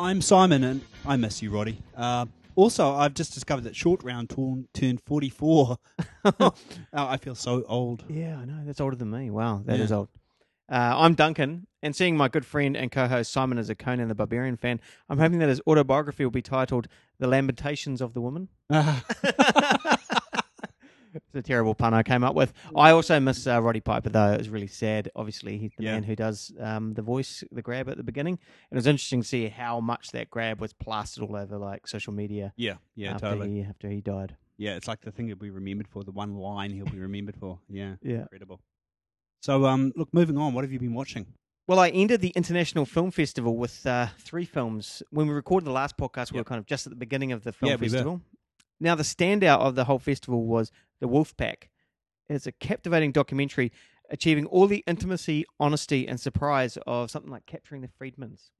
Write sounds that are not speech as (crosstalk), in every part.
I'm Simon, and I miss you, Roddy. Uh, also, I've just discovered that Short Round torn, turned 44. (laughs) oh, I feel so old. Yeah, I know. That's older than me. Wow, that Yeah. is old. Uh, I'm Duncan, and seeing my good friend and co host Simon as a Conan the Barbarian fan, I'm hoping that his autobiography will be titled The Lamentations of the Woman. Ah, (laughs) (laughs) It's a terrible pun I came up with. I also miss uh, Roddy Piper, though. It was really sad. Obviously, he's the Yeah. man who does um, the voice, the grab at the beginning. And it was interesting to see how much that grab was plastered all over like social media yeah, yeah, after, totally. he, after he died. Yeah, it's like the thing he'll be remembered for, the one line he'll be (laughs) remembered for. Yeah, Yeah. incredible. So, um, look, moving on, what have you been watching? Well, I ended the International Film Festival with uh, three films. When we recorded the last podcast, we were kind of just at the beginning of the film Yeah, we were. festival. Now, the standout of the whole festival was The Wolf Pack. It's a captivating documentary achieving all the intimacy, honesty, and surprise of something like capturing the Friedmans.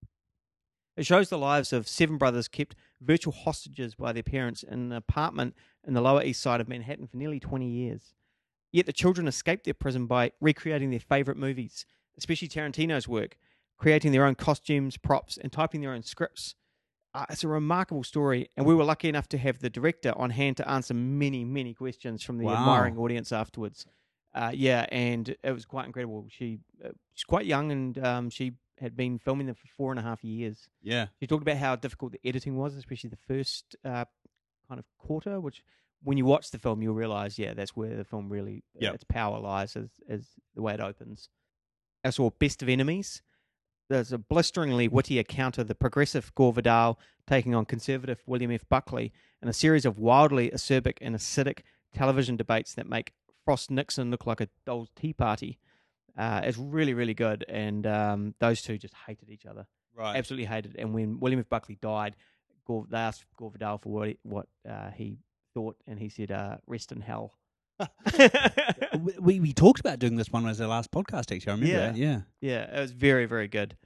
It shows the lives of seven brothers kept virtual hostages by their parents in an apartment in the Lower East Side of Manhattan for nearly 20 years. Yet the children escaped their prison by recreating their favorite movies, especially Tarantino's work, creating their own costumes, props, and typing their own scripts. Uh, it's a remarkable story, and we were lucky enough to have the director on hand to answer many, many questions from the Wow. admiring audience afterwards. Uh, yeah, and it was quite incredible. She uh, she's quite young, and um, she had been filming them for four and a half years. Yeah, She talked about how difficult the editing was, especially the first uh, kind of quarter. Which, when you watch the film, you'll realize, yeah, that's where the film really Yep. its power lies, is, is the way it opens. I saw Best of Enemies. There's a blisteringly witty account of the progressive Gore Vidal taking on conservative William F. Buckley in a series of wildly acerbic and acidic television debates that make Frost Nixon look like a doll's tea party. Uh, it's really, really good, and um, those two just hated each other right. absolutely hated. And when William F. Buckley died, Gore, they asked Gore Vidal for what he, what uh, he thought, and he said, uh, "Rest in hell." (laughs) we, we, talked about doing this one as our last podcast, actually. I remember Yeah. that. Yeah. yeah, it was very, very good.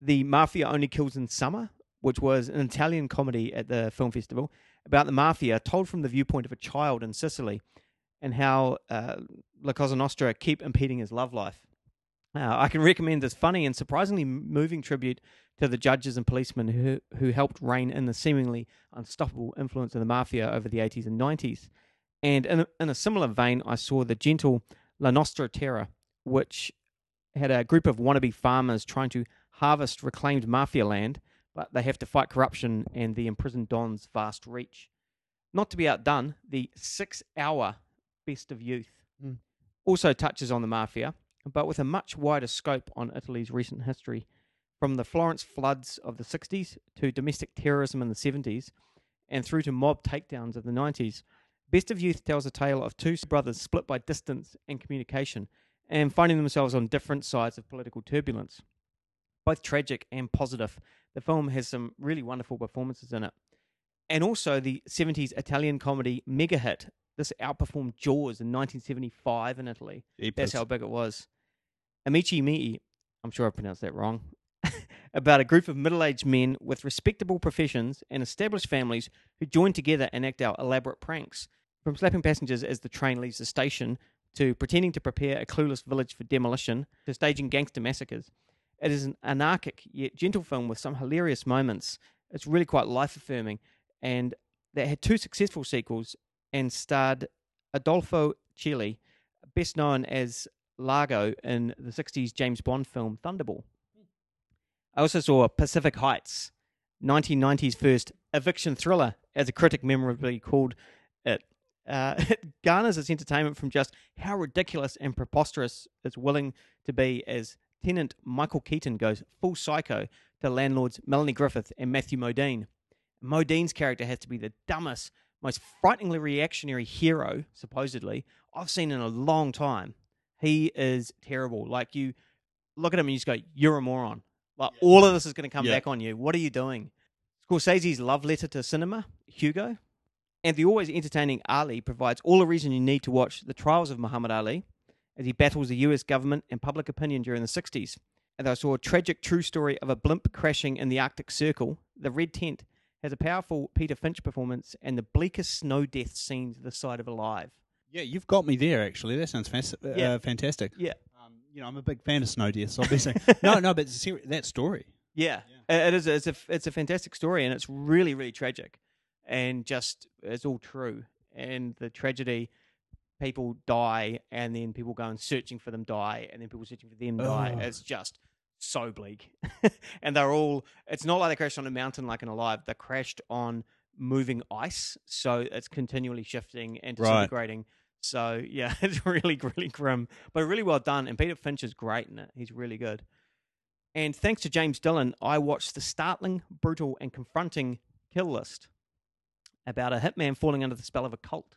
The Mafia Only Kills in Summer, which was an Italian comedy at the film festival about the mafia, told from the viewpoint of a child in Sicily, and how uh, La Cosa Nostra keep impeding his love life. Uh, I can recommend this funny and surprisingly moving tribute to the judges and policemen who who helped rein in the seemingly unstoppable influence of the mafia over the 80s and 90s. And in a, in a similar vein, I saw the gentle La Nostra Terra, which had a group of wannabe farmers trying to harvest reclaimed mafia land, but they have to fight corruption and the imprisoned Don's vast reach. Not to be outdone, the six hour Best of Youth Mm. also touches on the mafia, but with a much wider scope on Italy's recent history. From the Florence floods of the 60s to domestic terrorism in the 70s, and through to mob takedowns of the 90s, Best of Youth tells a tale of two brothers split by distance and communication and finding themselves on different sides of political turbulence. Both tragic and positive, the film has some really wonderful performances in it. And also the 70s Italian comedy mega hit. This outperformed Jaws in 1975 in Italy. That's how big it was. Amici Mii, I'm sure I pronounced that wrong, about a group of middle aged men with respectable professions and established families who join together and act out elaborate pranks. From slapping passengers as the train leaves the station, to pretending to prepare a clueless village for demolition, to staging gangster massacres. It is an anarchic yet gentle film with some hilarious moments. It's really quite life affirming, and they had two successful sequels and starred Adolfo Celi, best known as Largo in the 60s James Bond film Thunderball. I also saw Pacific Heights, 1990's first eviction thriller, as a critic memorably called it. Uh, (laughs) it garners its entertainment from just how ridiculous and preposterous it's willing to be as tenant Michael Keaton goes full psycho to landlords Melanie Griffith and Matthew Modine. Modine's character has to be the dumbest, most frighteningly reactionary hero, supposedly, I've seen in a long time. He is terrible. Like you look at him and you just go, "You're a moron." Like all of this is going to come Yeah. back on you. What are you doing? Scorsese's love letter to cinema, Hugo, and the always entertaining Ali provides all the reason you need to watch the trials of Muhammad Ali as he battles the U.S. government and public opinion during the '60s. And I saw a tragic true story of a blimp crashing in the Arctic Circle. The Red Tent has a powerful Peter Finch performance and the bleakest snow death scenes the side of alive. Yeah, you've got me there. Actually, that sounds fas- uh, fantastic. Yeah. You know, I'm a big fan of snow deaths. (laughs) Obviously, no, no, but seri- that story. Yeah, it is. It's a it's a fantastic story, and it's really really tragic, and just it's all true. And the tragedy, people die, and then people go and searching for them die, and then people searching for them die. Oh. It's just so bleak, (laughs) and they're all. It's not like they crashed on a mountain like in Alive. They crashed on moving ice, so it's continually shifting and disintegrating. So yeah, (laughs) it's really really grim, but really well done. And Peter Finch is great in it. He's really good. And thanks to James Dillon, I watched the startling, brutal, and confronting Kill List about a hitman falling under the spell of a cult.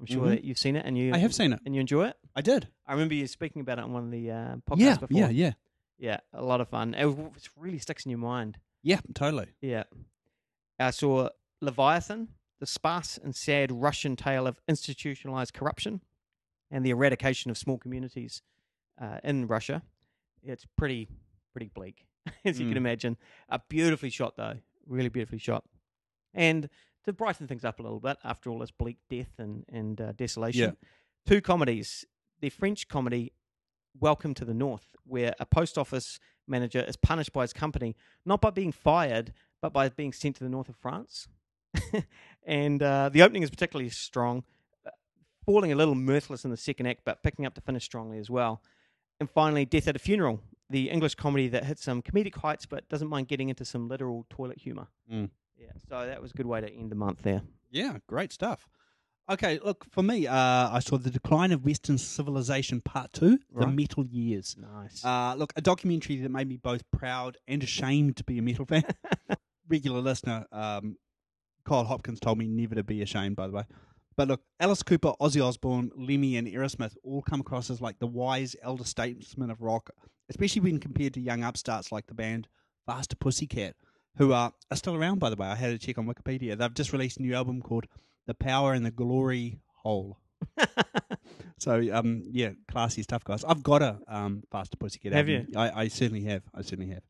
I'm sure Mhm. that you've seen it and you I have seen it. and you enjoy it. I did. I remember you speaking about it on one of the uh, podcasts Yeah, before. yeah, yeah, yeah, a lot of fun. It, it really sticks in your mind. yeah. Totally. Yeah. I saw Leviathan, the sparse and sad Russian tale of institutionalized corruption and the eradication of small communities uh, in Russia. It's pretty, pretty bleak, (laughs) as you can Mm. imagine. A beautifully shot, though. Really beautifully shot. And to brighten things up a little bit after all this bleak death and, and uh, desolation, two comedies. The French comedy Welcome to the North, where a post office manager is punished by his company not by being fired, but by being sent to the north of France. (laughs) and uh, the opening is particularly strong, uh, falling a little mirthless in the second act, but picking up to finish strongly as well. And finally, Death at a Funeral, the English comedy that hits some comedic heights, but doesn't mind getting into some literal toilet humor. Mm. Yeah, so that was a good way to end the month there. Yeah, great stuff. Okay, look for me. Uh, I saw the decline of Western civilization, part two, the metal years. Nice. Uh, look, a documentary that made me both proud and ashamed to be a metal fan. (laughs) Regular listener, um, Kyle Hopkins told me never to be ashamed, by the way. But look, Alice Cooper, Ozzy Osbourne, Lemmy, and Aerosmith all come across as like the wise elder statesmen of rock, especially when compared to young upstarts like the band Faster Pussycat, who are, are still around, by the way. I had a check on Wikipedia. They've just released a new album called The Power and the Glory Hole. (laughs) So um yeah, classy stuff, guys. I've got a um faster pussycat. Have album. I, I certainly have. I certainly have.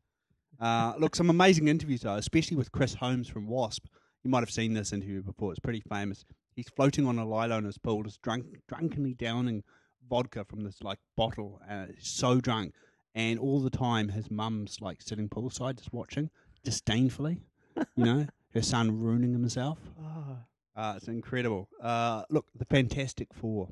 Uh, look, some amazing interviews though, especially with Chris Holmes from Wasp. You might have seen this interview before. It's pretty famous. He's floating on a lilo in his pool, just drunk, drunkenly downing vodka from this like bottle. Uh, he's so drunk, and all the time his mum's like sitting poolside, just watching disdainfully. You know, (laughs) her son ruining himself. Oh, Uh, it's incredible. Uh, look, the Fantastic Four.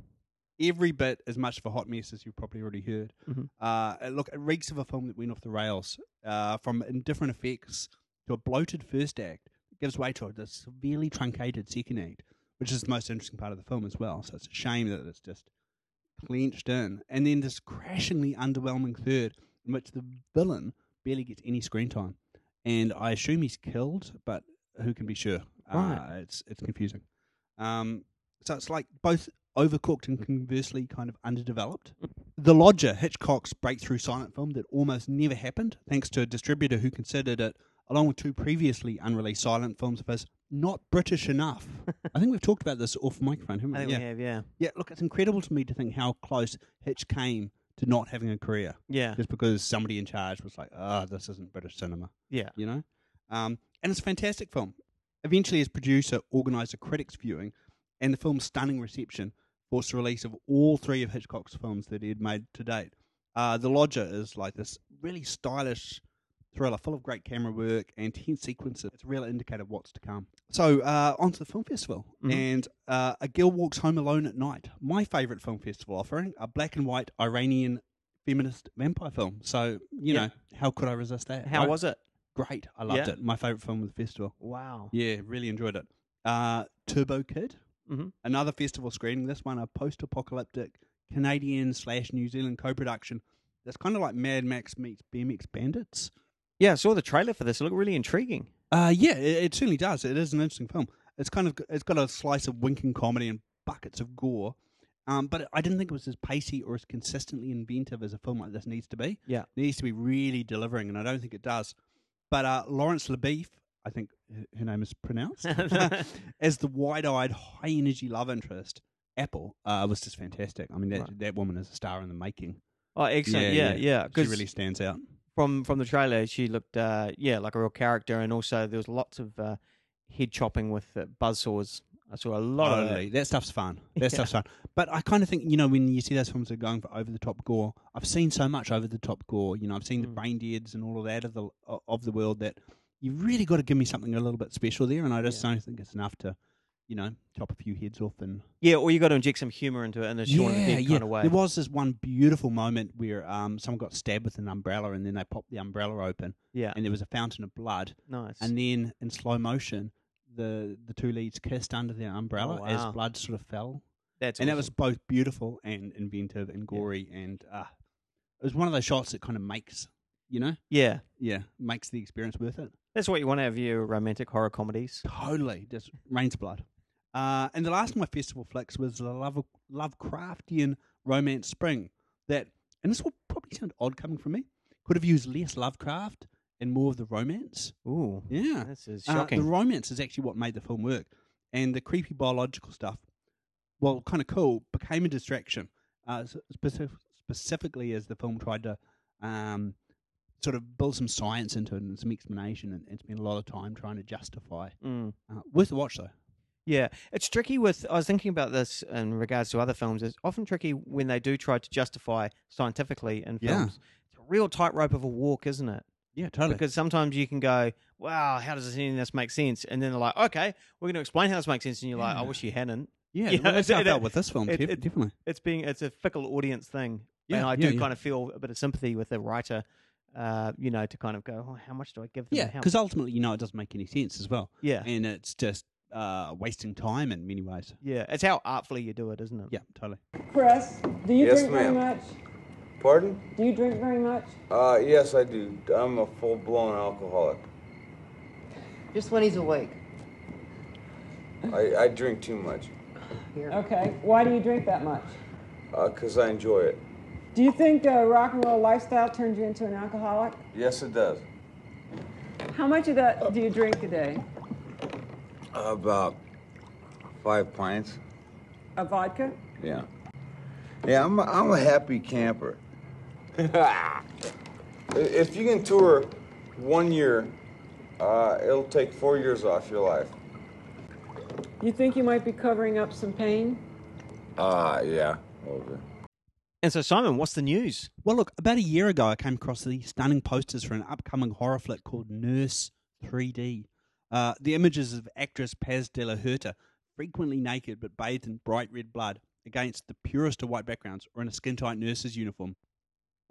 Every bit as much of a hot mess as you've probably already heard. Mhm. Uh, look, it reeks of a film that went off the rails. Uh, from indifferent effects to a bloated first act, gives way to a severely truncated second act, which is the most interesting part of the film as well. So it's a shame that it's just clenched in. And then this crashingly underwhelming third, in which the villain barely gets any screen time. And I assume he's killed, but who can be sure? Right. Uh, it's it's confusing. Um, so it's like both overcooked and conversely kind of underdeveloped. The Lodger, Hitchcock's breakthrough silent film that almost never happened, thanks to a distributor who considered it, along with two previously unreleased silent films of his, not British enough. (laughs) I think we've talked about this off microphone, haven't I we? think yeah. we have, yeah. yeah, look, it's incredible to me to think how close Hitch came to not having a career Yeah. just because somebody in charge was like, ah, this isn't British cinema Yeah. you know. Um, and it's a fantastic film. Eventually, his producer organised a critics' viewing, and the film's stunning reception forced the release of all three of Hitchcock's films that he had made to date. Uh, the Lodger is like this really stylish thriller, full of great camera work and tense sequences. It's a real indicator of what's to come. So, uh, on to the film festival, Mhm. and uh, A Girl Walks Home Alone at Night, my favourite film festival offering, a black and white Iranian feminist vampire film. So, you Yeah. know, how could I resist that? How right? was it? great. I loved Yeah. it. My favorite film of the festival. Wow. Yeah, really enjoyed it. Uh, Turbo Kid, Mhm. another festival screening. This one a post-apocalyptic Canadian slash New Zealand co-production. That's kind of like Mad Max meets BMX Bandits. Yeah, I saw the trailer for this. It looked really intriguing. Uh, yeah, it, it certainly does. It is an interesting film. It's kind of it's got a slice of winking comedy and buckets of gore. Um, but I didn't think it was as pacey or as consistently inventive as a film like this needs to be. Yeah. It needs to be really delivering, and I don't think it does. But uh, Laurence LeBeef, I think her name is pronounced, (laughs) (laughs) as the wide-eyed, high-energy love interest, Apple, uh, was just fantastic. I mean, that Right. that woman is a star in the making. oh, excellent. Yeah, yeah. She really stands out. From from the trailer, she looked uh, yeah like a real character, and also there was lots of uh, head chopping with uh, buzzsaws. I saw a lot of that. That stuff's fun. (laughs) That Yeah. stuff's fun. But I kind of think, you know, when you see those films that are going for over the top gore, I've seen so much over the top gore. You know, I've seen the Mm. brain deads and all of that of the of the world that you really got to give me something a little bit special there. And I just Yeah. don't think it's enough to, you know, chop a few heads off and Yeah, or you got to inject some humor into it in a Shaun of the Dead kind of way. There was this one beautiful moment where um someone got stabbed with an umbrella and then they popped the umbrella open yeah, and there was a fountain of blood nice. and then in slow motion the the two leads kissed under their umbrella Oh, as blood sort of fell. That's and that awesome. was both beautiful and inventive and gory and uh it was one of those shots that kind of makes you know yeah. yeah makes the experience worth it That's what you want out of your romantic horror comedies. totally just rains blood uh and the last of my festival flicks was the love lovecraftian romance spring that and this will probably sound odd coming from me could have used less lovecraft and more of the romance Ooh, yeah this is Uh, shocking. the romance is actually what made the film work, and the creepy biological stuff, well, kind of cool, became a distraction. Uh, specific, specifically, as the film tried to um, sort of build some science into it and some explanation, and, and spend a lot of time trying to justify. Mm. Uh, worth a watch, though. Yeah, it's tricky with. I was thinking about this in regards to other films. It's often tricky when they do try to justify scientifically in Yeah. films. It's a real tightrope of a walk, isn't it? Yeah, totally. Because sometimes you can go, "Wow, how does any of this make sense?" And then they're like, "Okay, we're going to explain how this makes sense," and you're like, "I wish you hadn't." yeah, yeah, that's how I it- felt with this film, it- def- it- definitely. It's being it's a fickle audience thing, Yeah, and I yeah, do yeah. kind of feel a bit of sympathy with the writer. Uh, you know, to kind of go, oh, how much do I give them? Yeah, How- because ultimately, you know, it doesn't make any sense as well, yeah, and it's just uh, wasting time in many ways. yeah. It's how artfully you do it, isn't it? Yeah, totally. Chris, do you Yes, drink very much? Pardon? Do you drink very much? Uh, yes, I do. I'm a full-blown alcoholic. Just when he's awake. I, I drink too much, Here. Okay. Why do you drink that much? uh, 'cause I enjoy it. Do you think the rock and roll lifestyle turned you into an alcoholic? Yes, it does. How much of that do you drink a day? About five pints. Of vodka? Yeah. Yeah, I'm a, I'm a happy camper. (laughs) if you can tour one year, uh, it'll take four years off your life. You think you might be covering up some pain? Uh, yeah. Okay. And so, Simon, what's the news? Well, look, about a year ago, I came across these stunning posters for an upcoming horror flick called Nurse 3D. Uh, the images of actress Paz de la Huerta, frequently naked but bathed in bright red blood, against the purest of white backgrounds, or in a skin tight nurse's uniform.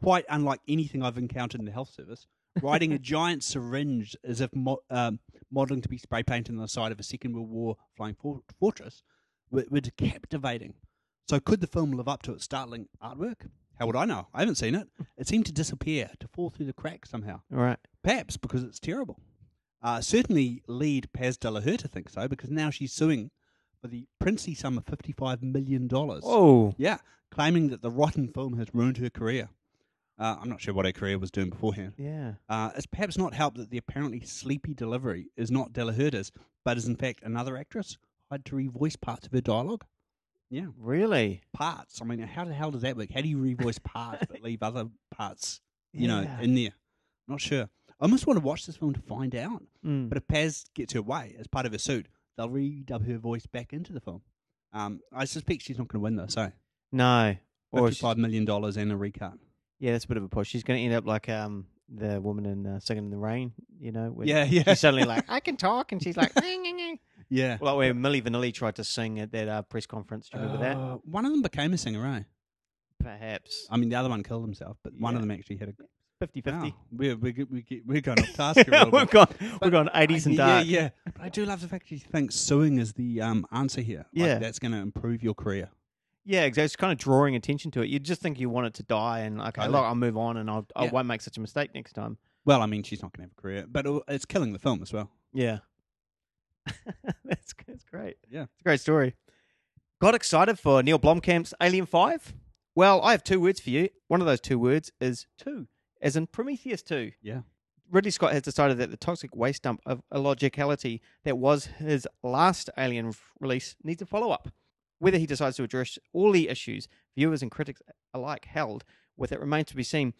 Quite unlike anything I've encountered in the health service. Riding a (laughs) giant syringe as if mo- um, modelling to be spray painted on the side of a Second World War flying for- fortress were, were captivating. So, could the film live up to its startling artwork? How would I know? I haven't seen it. It seemed to disappear, to fall through the cracks somehow. All right. Perhaps because it's terrible. Uh, certainly, lead Paz de la Huerta thinks so because now she's suing for the princely sum of $55 million. Oh, Yeah, claiming that the rotten film has ruined her career. Uh, I'm not sure what her career was doing beforehand. yeah. Uh, it's perhaps not helped that the apparently sleepy delivery is not De La Huerta's, but is in fact another actress hired to revoice parts of her dialogue. Yeah, Really? parts. I mean, how the hell does that work? How do you revoice parts but leave other parts, you know, Yeah. in there? Not sure. I almost want to watch this film to find out. Mm. But if Paz gets her way as part of her suit, they'll redub her voice back into the film. Um, I suspect she's not going to win though. So No. Or she- fifty-five million dollars and a recut. yeah, that's a bit of a push. She's going to end up like um the woman in uh, Singing in the Rain. You know, Yeah, yeah. She's suddenly like, (laughs) I can talk, and she's like, Yeah. like where Milli Vanilli tried to sing at that uh, press conference. Do you remember that? Uh, One of them became a singer, eh? Perhaps I mean, the other one killed himself, but one of them actually had a 50-50. Wow. We're we're we're, we're going off task. here (laughs) we've bit. gone, we've gone 80s and dark. Yeah, yeah. But I do love the fact she thinks suing is the um, answer here. Like, Yeah. that's going to improve your career. Yeah, exactly. It's kind of drawing attention to it. You just think you want it to die, and okay, look, I'll move on, and I'll, I Yeah. won't make such a mistake next time. Well, I mean, she's not going to have a career, but it's killing the film as well. Yeah, (laughs) that's that's great. Yeah. it's a great story. Got excited for Neil Blomkamp's Alien 5? Well, I have two words for you. One of those two words is two, as in Prometheus 2. Yeah. Ridley Scott has decided that the toxic waste dump of illogicality that was his last Alien f- release needs a follow up. Whether he decides to address all the issues viewers and critics alike held with it remains to be seen.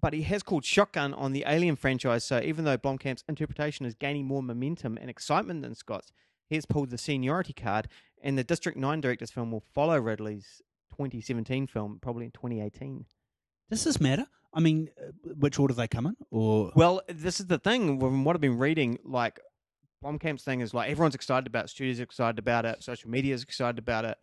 But he has called shotgun on the Alien franchise, so even though Blomkamp's interpretation is gaining more momentum and excitement than Scott's, he has pulled the seniority card, and the District 9 director's film will follow Ridley's 2017 film, probably in 2018. Does this matter? I mean, uh, which order they come in? Or Well, this is the thing. From what I've been reading, like Blomkamp's thing is like everyone's excited about, it, studios are excited about it, social media is excited about it,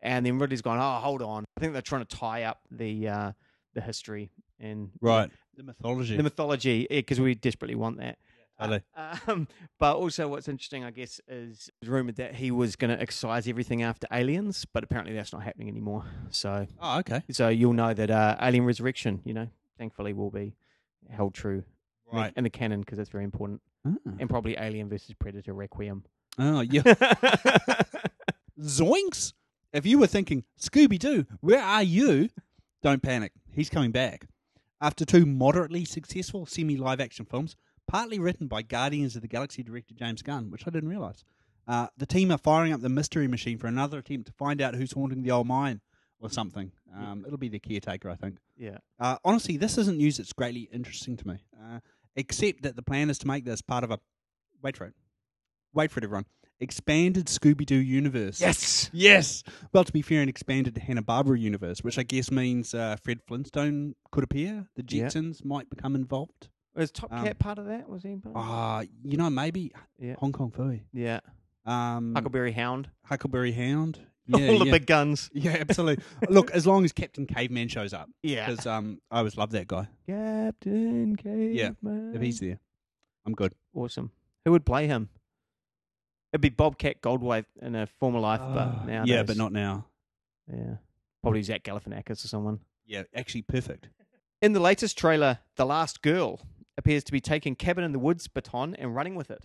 and then Ridley's gone, oh, hold on. I think they're trying to tie up the uh, the history and right, the mythology. the mythology because we desperately want that. Totally. (laughs) Um, but also, what's interesting, I guess, is rumored that he was going to excise everything after Aliens, but apparently that's not happening anymore. So, oh, okay. so you'll know that uh, Alien Resurrection, you know, thankfully will be held true in the- Right. in the canon because it's very important, Ah. and probably Alien versus Predator Requiem. Oh, yeah. (laughs) Zoinks! If you were thinking, Scooby Doo, where are you? Don't panic. He's coming back. After two moderately successful semi live action films, partly written by Guardians of the Galaxy director James Gunn, which I didn't realize, uh, the team are firing up the mystery machine for another attempt to find out who's haunting the old mine or something. Um, it'll be the caretaker, I think. yeah. Uh, honestly, this isn't news that's greatly interesting to me, uh, except that the plan is to make this part of a. Wait for it. Wait for it, everyone. Expanded Scooby Doo universe. Yes. Yes. Well, to be fair, an expanded Hanna Barbera universe, which I guess means uh, Fred Flintstone could appear. The Yeah. Jetsons might become involved. Was Top Um, Cat part of that? Was he? Part? Ah, you know, maybe yeah. Hong Kong Phooey. Yeah. Um, Huckleberry Hound. Huckleberry Hound. (laughs) Yeah, All the yeah. big guns. Yeah, absolutely. Look, as long as Captain Caveman shows up, Yeah. because um, I always love that guy. Captain Caveman. Yeah. If he's there, I'm good. awesome. Who would play him? It'd be Bobcat Goldthwait in a former life, but Ah, now yeah, but not now. Yeah, probably Zach Galifianakis or someone. Yeah, actually, perfect. In the latest trailer, the last girl appears to be taking Cabin in the Woods baton and running with it.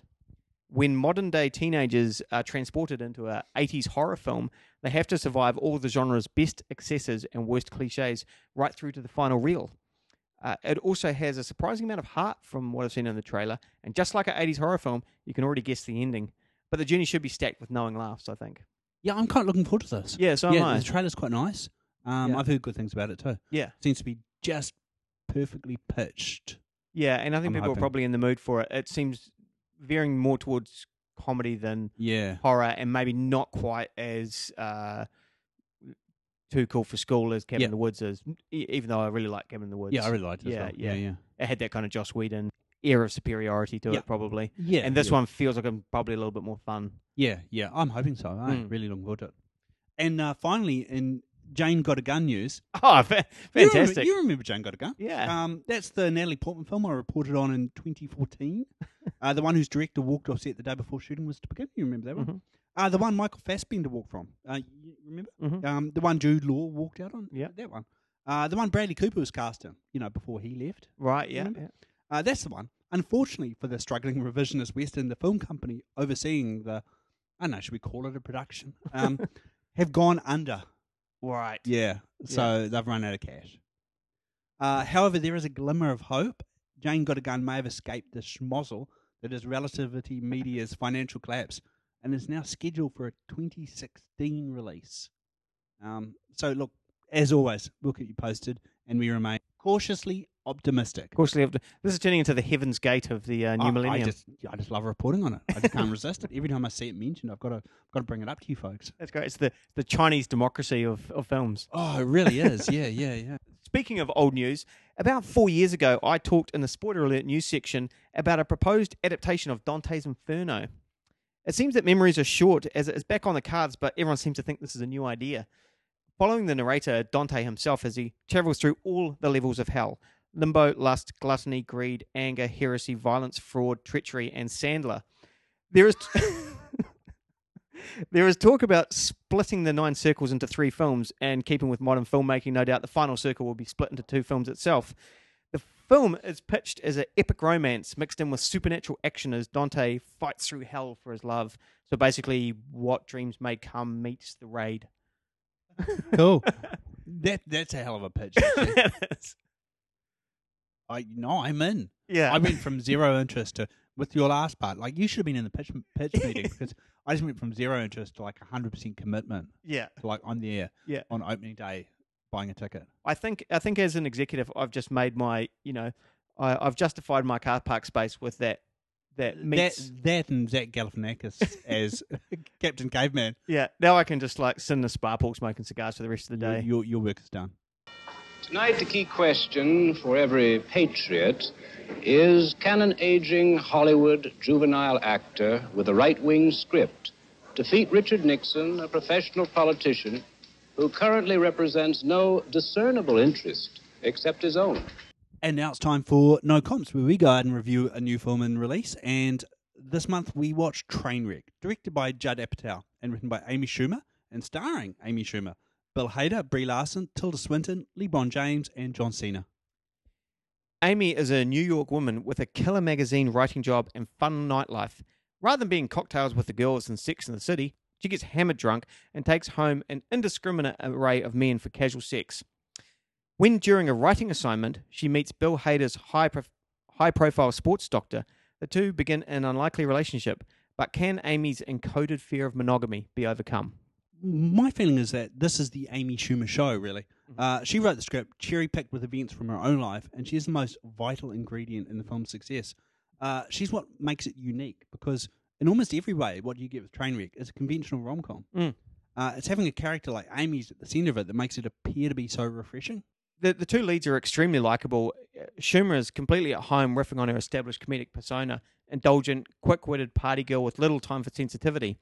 When modern day teenagers are transported into a 80s horror film, they have to survive all the genre's best excesses and worst cliches right through to the final reel. Uh, it also has a surprising amount of heart from what I've seen in the trailer, and just like an 80s horror film, you can already guess the ending. But the journey should be stacked with knowing laughs, I think. Yeah, I'm kind of looking forward to this. Yeah, so am yeah, I. the trailer's quite nice. Um, Yeah. I've heard good things about it too. Yeah. seems to be just perfectly pitched. Yeah, and I think I'm people hoping. are probably in the mood for it. It seems veering more towards comedy than Yeah, horror, and maybe not quite as uh, too cool for school as Cabin Yeah. in the Woods is. e- Even though I really like Cabin in the Woods. yeah, I really liked it. as Yeah, well. yeah. yeah, it had that kind of Joss Whedon air of superiority to Yeah. it, probably. yeah. and this one feels like I'm probably a little bit more fun. yeah, yeah. I'm hoping so. I'm Mm. really looking forward to it. And uh, finally, in Jane Got a Gun news, (laughs) Oh, fa- you remember- fantastic! You remember, Jane Got a Gun? yeah, Um, that's the Natalie Portman film I reported on in 2014. (laughs) uh, the one whose director walked off set the day before shooting was to begin. You remember that one? Mhm. Uh, the one Michael Fassbender walked from. Uh, you remember? Mhm. Um, the one Jude Law walked out on. Yeah. that one. Uh, the one Bradley Cooper was cast in. You know, before he left. right. Yeah, yeah. Uh, that's the one. Unfortunately for the struggling revisionist Western, the film company overseeing the, I don't know, should we call it a production? Um, (laughs) have gone under. Right. Yeah. So they've run out of cash. Uh, however, there is a glimmer of hope. Jane Got a Gun may have escaped the schmozzle that is Relativity Media's financial collapse and is now scheduled for a 2016 release. Um, so, look, as always, we'll keep you posted and we remain cautiously optimistic. Of course, we have to- this is turning into the Heaven's Gate of the uh, new I- millennium. I just, I just love reporting on it. I just can't resist it. Every time I see it mentioned, I've got to, I've got to bring it up to you folks. That's great. It's the the Chinese democracy of, of films. Oh, it really is. Yeah, yeah, yeah. (laughs) Speaking of old news, about four years ago, I talked in the spoiler alert news section about a proposed adaptation of Dante's Inferno. It seems that memories are short as it is back on the cards, but everyone seems to think this is a new idea. Following the narrator, Dante himself, as he travels through all the levels of hell limbo, lust, gluttony, greed, anger, heresy, violence, fraud, treachery, and Sandler. There is. (laughs) There is talk about splitting the nine circles into three films, and keeping with modern filmmaking, no doubt the final circle will be split into two films itself. The film is pitched as an epic romance mixed in with supernatural action as Dante fights through hell for his love. So basically, what dreams may come meets the raid. Cool. (laughs) that that's a hell of a pitch. (laughs) actually. It is. I no, I'm in. yeah. I went (laughs) from zero interest to with your last part. Like you should have been in the pitch pitch (laughs) meeting because I just went from zero interest to like hundred percent commitment. yeah. To like on there Yeah. on opening day buying a ticket. I think I think as an executive, I've just made my you know, I, I've justified my car park space with that. That meets. That that and Zach Galifianakis (laughs) as Captain Caveman. yeah. Now I can just like sit in a spa pool smoking cigars for the rest of the Your, day. your your work is done. Tonight, the key question for every patriot is can an aging Hollywood juvenile actor with a right wing script defeat Richard Nixon, a professional politician who currently represents no discernible interest except his own? And now it's time for No Comps, where we go out and review a new film in release. And this month we watched Trainwreck, directed by Judd Apatow and written by Amy Schumer and starring Amy Schumer, Bill Hader, Brie Larson, Tilda Swinton, LeBron James, and John Cena. Amy is a New York woman with a killer magazine writing job and fun nightlife. Rather than being cocktails with the girls and sex in the city, she gets hammered drunk and takes home an indiscriminate array of men for casual sex. When during a writing assignment, she meets Bill Hader's high, prof- high profile sports doctor, the two begin an unlikely relationship. But can Amy's encoded fear of monogamy be overcome? My feeling is that this is the Amy Schumer show, really. Uh, she wrote the script, cherry picked with events from her own life, and she is the most vital ingredient in the film's success. Uh, she's what makes it unique because, in almost every way, what you get with Trainwreck is a conventional rom com. Mm. Uh, it's having a character like Amy's at the centre of it that makes it appear to be so refreshing. the the two leads are extremely likable. Uh, Schumer is completely at home, riffing on her established comedic persona, indulgent, quick-witted party girl with little time for sensitivity.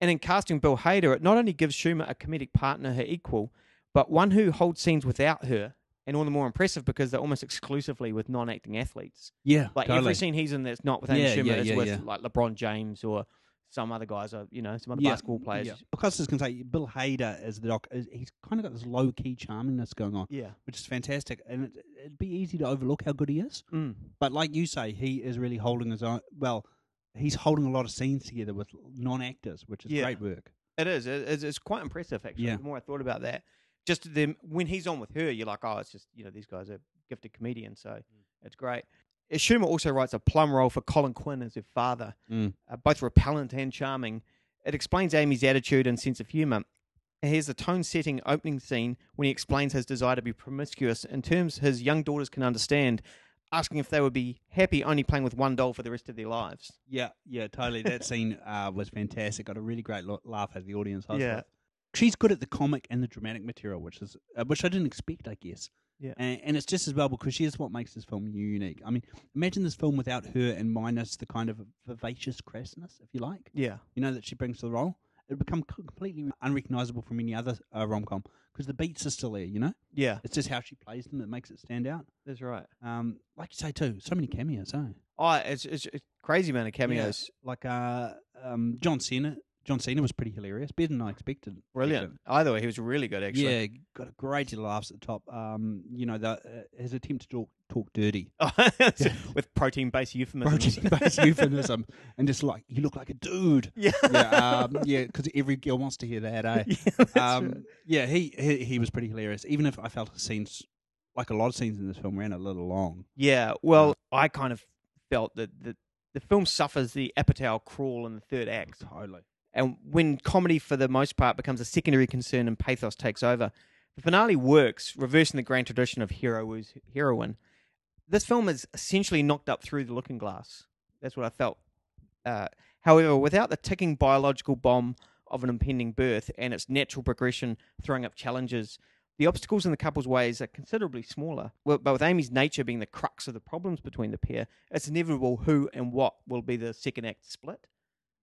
And in casting Bill Hader, it not only gives Schumer a comedic partner, her equal, but one who holds scenes without her, and all the more impressive because they're almost exclusively with non-acting athletes. Yeah, Like totally. every scene he's in that's not with Amy Yeah, Schumer yeah, is yeah, with like LeBron James or some other guys, or you know, some other basketball players. Yeah. Because I was going to say, Bill Hader as the doc, he's kind of got this low key charmingness going on, Yeah. which is fantastic. And it, it'd be easy to overlook how good he is. Mm. But like you say, he is really holding his own. Well, he's holding a lot of scenes together with non actors, which is Yeah. great work. It is. It- It's, it's quite impressive, actually. Yeah. The more I thought about that, just them when he's on with her, you're like, oh, it's just you know these guys are gifted comedians, so it's great. Schumer also writes a plum role for Colin Quinn as her father, Mm. uh, both repellent and charming. It explains Amy's attitude and sense of humor. Here's the tone-setting opening scene when he explains his desire to be promiscuous in terms his young daughters can understand, asking if they would be happy only playing with one doll for the rest of their lives. Yeah, yeah, totally. That (laughs) scene uh, was fantastic. Got a really great lo- laugh at the audience. I Yeah. with. she's good at the comic and the dramatic material, which is uh, which I didn't expect, I guess. Yeah. and, and it's just as well because she is what makes this film unique. I mean, imagine this film without her and minus the kind of vivacious crassness, if you like. Yeah. you know that she brings to the role. It would become completely unrecognizable from any other uh, rom com because the beats are still there. You know, Yeah, it's just how she plays them that makes it stand out. that's right. Um, like you say too, so many cameos, huh? Oh, it's, it's, it's crazy amount of cameos. Like uh, um, John Cena. John Cena was pretty hilarious, better than I expected. Brilliant. Either way, he was really good, actually. Yeah, got a great deal of laughs at the top. Um, you know, the, uh, his attempt to talk, talk dirty, (laughs) With protein based euphemisms. protein-based (laughs) euphemism, and just like you look like a dude. Yeah. Yeah, um, yeah, because every girl wants to hear that. Eh? (laughs) Yeah, um, right. yeah, he, he he was pretty hilarious. Even if I felt scenes, like a lot of scenes in this film, ran a little long. Yeah, well, I kind of felt that the, the film suffers the Apatow crawl in the third act. Totally. And when comedy, for the most part, becomes a secondary concern and pathos takes over, the finale works, reversing the grand tradition of hero woo's heroine. This film is essentially knocked up through the looking glass. That's what I felt. Uh, however, without the ticking biological bomb of an impending birth and its natural progression throwing up challenges, the obstacles in the couple's ways are considerably smaller. But with Amy's nature being the crux of the problems between the pair, it's inevitable who and what will be the second act split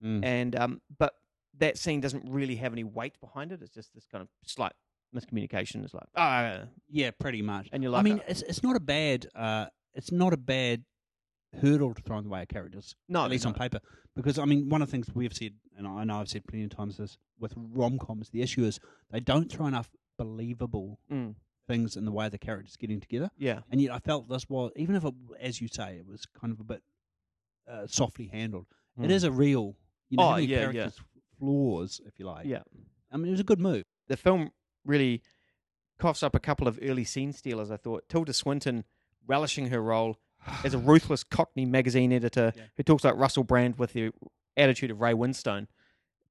Mm. and um, but that scene doesn't really have any weight behind it. It's just this kind of slight miscommunication. It's like, ah, Yeah, pretty much. And you're I mean, uh, it's it's not a bad uh, it's not a bad hurdle to throw in the way of characters. No, at least no. on paper. Because I mean, one of the things we've said, and I know I've said plenty of times, is with rom coms, the issue is they don't throw enough believable mm, things in the way of the characters getting together. yeah, And yet, I felt this was even if, it, as you say, it was kind of a bit uh, softly handled. It Mm. is a real, you know, Oh, yeah, yeah. characters flaws, if you like. yeah. I mean, it was a good move. The film really coughs up a couple of early scene stealers. I thought Tilda Swinton relishing her role (sighs) as a ruthless Cockney magazine editor Yeah. who talks like Russell Brand with the attitude of Ray Winstone.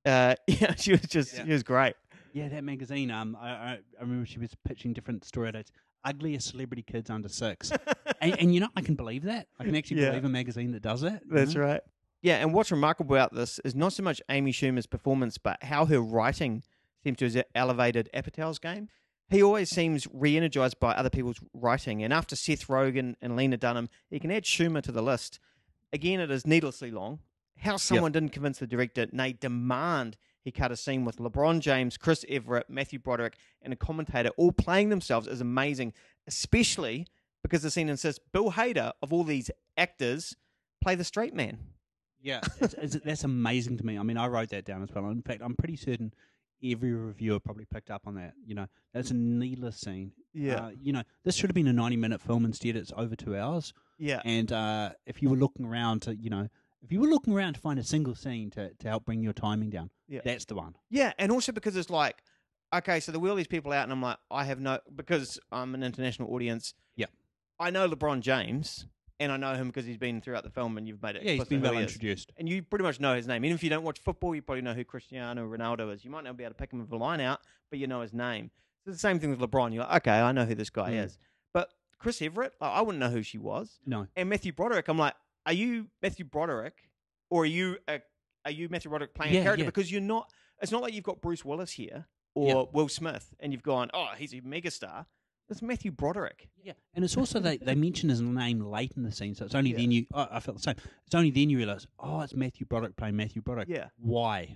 Uh, (laughs) yeah, she was just Yeah. she was great. Yeah, that magazine. Um, I, I, I remember she was pitching different story dates. Ugliest celebrity kids under six, (laughs) and, and you know I can believe that. I can actually Yeah. believe a magazine that does that. you That's know? right. Yeah, and what's remarkable about this is not so much Amy Schumer's performance, but how her writing seems to have elevated Apatow's game. He always seems re-energized by other people's writing, and after Seth Rogen and Lena Dunham, he can add Schumer to the list. Again, it is needlessly long. How someone didn't convince the director, nay, demand he cut a scene with LeBron James, Chris Evert, Matthew Broderick, and a commentator all playing themselves is amazing, especially because the scene insists Bill Hader, of all these actors, play the straight man. Yeah, it's, it's, that's amazing to me. I mean, I wrote that down as well. In fact, I'm pretty certain every reviewer probably picked up on that. You know, that's a needless scene. Uh, you know, this should have been a 90 minute film. Instead, it's over two hours. yeah. And uh, if you were looking around to, you know, if you were looking around to find a single scene to, to help bring your timing down, Yeah. that's the one. Yeah, and also because it's like, okay, so there were all these people out, and I'm like, I have no because I'm an international audience. Yeah. I know LeBron James, and I know him because he's been throughout the film, and you've made it. Yeah, he's been well introduced. and you pretty much know his name. Even if you don't watch football, you probably know who Cristiano Ronaldo is. You might not be able to pick him with a line out, but you know his name. So it's the same thing with LeBron. You're like, okay, I know who this guy Mm. is. But Chris Evert, like, I wouldn't know who she was. No. And Matthew Broderick, I'm like, are you Matthew Broderick, or are you a, are you Matthew Broderick playing Yeah, a character? yeah. Because you're not. It's not like you've got Bruce Willis here or. Will Smith, and you've gone, oh, he's a megastar. It's Matthew Broderick. Yeah, and it's also they, they mention his name late in the scene, so it's only Yeah. then you. Oh, I felt the same. It's only then you realize, oh, it's Matthew Broderick playing Matthew Broderick. Yeah. Why?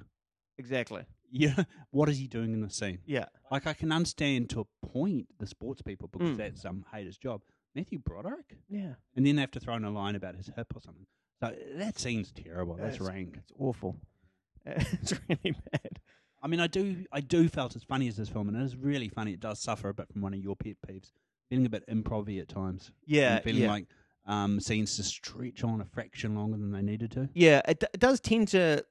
Exactly. (laughs) Yeah. What is he doing in the scene? Yeah. Like I can understand to a point the sports people because Mm. that's um Hader's job. Matthew Broderick, Yeah. and then they have to throw in a line about his hip or something. So that scene's terrible. That's It's- rank. It's awful. (laughs) it's really bad. I mean, I do, I do felt as funny as this film, and it is really funny. It does suffer a bit from one of your pet peeves, feeling a bit improv at times. Yeah. and feeling yeah. like um, scenes to stretch on a fraction longer than they needed to. Yeah, it, d- it does tend to.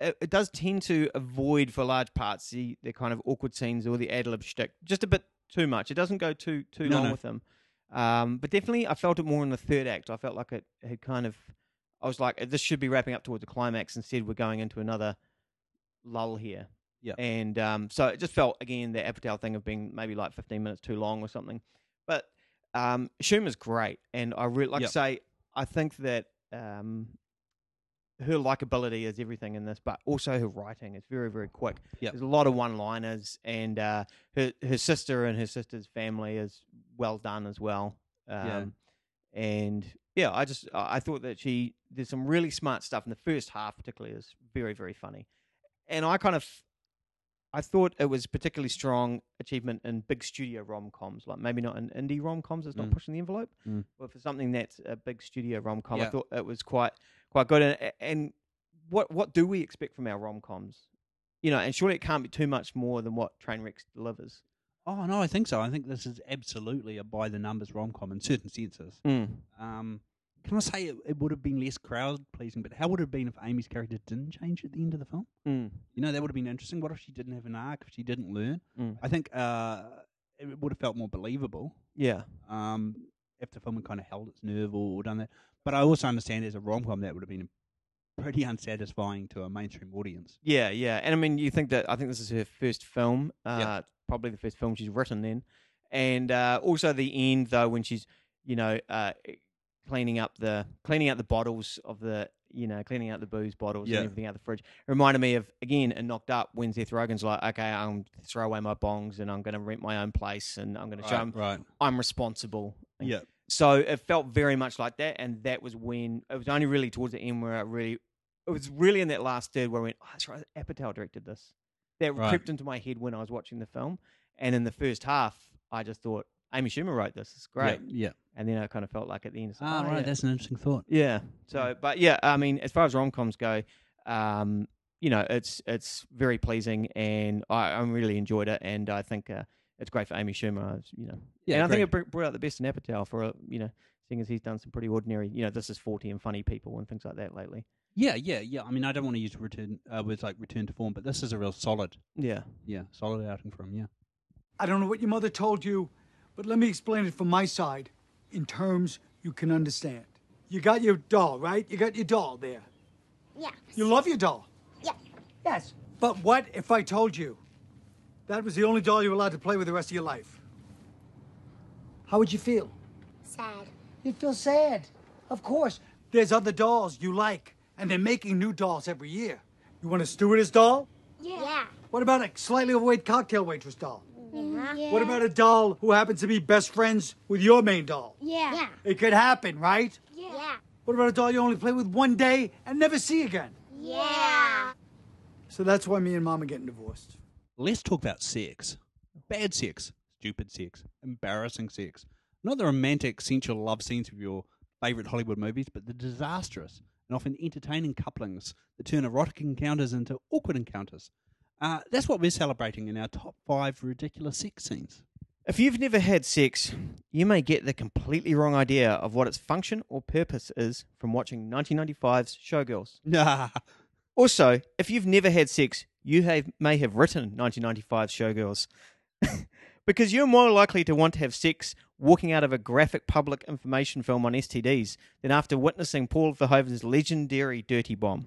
It, it does tend to avoid for large parts the, the kind of awkward scenes or the ad lib shtick just a bit too much. It doesn't go too too No, long no. with them. Um, but definitely, I felt it more in the third act. I felt like it had kind of. I was like, this should be wrapping up towards the climax. Instead, we're going into another lull here. Yeah. And um, so it just felt again the Apatow thing of being maybe like 15 minutes too long or something. But um, Schumer's great, and I really like Yep. I say I think that um, her likability is everything in this, but also her writing is very very quick. Yep. There's a lot of one-liners, and uh, her her sister and her sister's family is well done as well. Um, Yeah. And yeah, I just I I thought that she there's some really smart stuff in the first half, particularly is very very funny, and I kind of I thought it was particularly strong achievement in big studio rom coms, like maybe not in indie rom coms. It's not Mm. pushing the envelope, Mm. but for something that's a big studio rom com, I thought it was quite quite good. And, and what what do we expect from our rom coms? You know, and surely it can't be too much more than what Trainwrecks delivers. Oh no, I think so. I think this is absolutely a by the numbers rom com in certain senses. Um, can I say it, it would have been less crowd pleasing, but how would it have been if Amy's character didn't change at the end of the film? Mm. You know, that would have been interesting. What if she didn't have an arc? If she didn't learn? Mm. I think uh, it would have felt more believable. Yeah, Um, if the film had kind of held its nerve or, or done that. But I also understand as a rom com that would have been pretty unsatisfying to a mainstream audience. yeah, yeah. And I mean, you think that I think this is her first film, uh, Yeah. probably the first film she's written then, and uh, also the end though when she's you know uh, cleaning up the cleaning out the bottles of the you know cleaning out the booze bottles Yeah. and everything out the fridge. It reminded me of again and knocked up when Seth Rogen's like, okay, I'm throw away my bongs and I'm going to rent my own place and I'm going to show him right. I'm responsible. Yeah. So it felt very much like that, and that was when it was only really towards the end where I really, it was really in that last third where I went, oh, that's right, Apatow directed this. That Right. crept into my head when I was watching the film, and in the first half, I just thought Amy Schumer wrote this. It's great, Yeah. yeah. and then I kind of felt like at the end, it's like, Ah, oh, right. yeah. That's an interesting thought. Yeah. So, but yeah, I mean, as far as rom coms go, um, you know, it's it's very pleasing, and I, I really enjoyed it, and I think uh, it's great for Amy Schumer. It's, You know, Yeah, and I think it br- brought out the best in Apatow for uh, you know, seeing as he's done some pretty ordinary, you know, this is forty and funny people and things like that lately. Yeah, yeah, yeah. I mean, I don't want to use return uh, words like return to form, but this is a real solid, Yeah. yeah, solid outing from yeah. I don't know what your mother told you, but let me explain it from my side in terms you can understand. You got your doll, right? You got your doll there. Yeah. You love your doll. Yeah. Yes. But what if I told you that was the only doll you were allowed to play with the rest of your life? How would you feel? Sad. You'd feel sad. Of course. There's other dolls you like, and they're making new dolls every year. You want a stewardess doll? Yeah. Yeah. What about a slightly overweight cocktail waitress doll? Mm, yeah. What about a doll who happens to be best friends with your main doll? Yeah. Yeah. It could happen, right? Yeah. What about a doll you only play with one day and never see again? Yeah. So that's why me and mom are getting divorced. Let's talk about sex. Bad sex, stupid sex, embarrassing sex. Not the romantic, sensual love scenes of your favourite Hollywood movies, but the disastrous and often entertaining couplings that turn erotic encounters into awkward encounters. Uh, that's what we're celebrating in our top five ridiculous sex scenes. If you've never had sex, you may get the completely wrong idea of what its function or purpose is from watching 1995's Showgirls. (laughs) Nah. Also, if you've never had sex, you have, may have written 1995's Showgirls. (laughs) because you're more likely to want to have sex walking out of a graphic public information film on STDs than after witnessing Paul Verhoeven's legendary Dirty Bomb.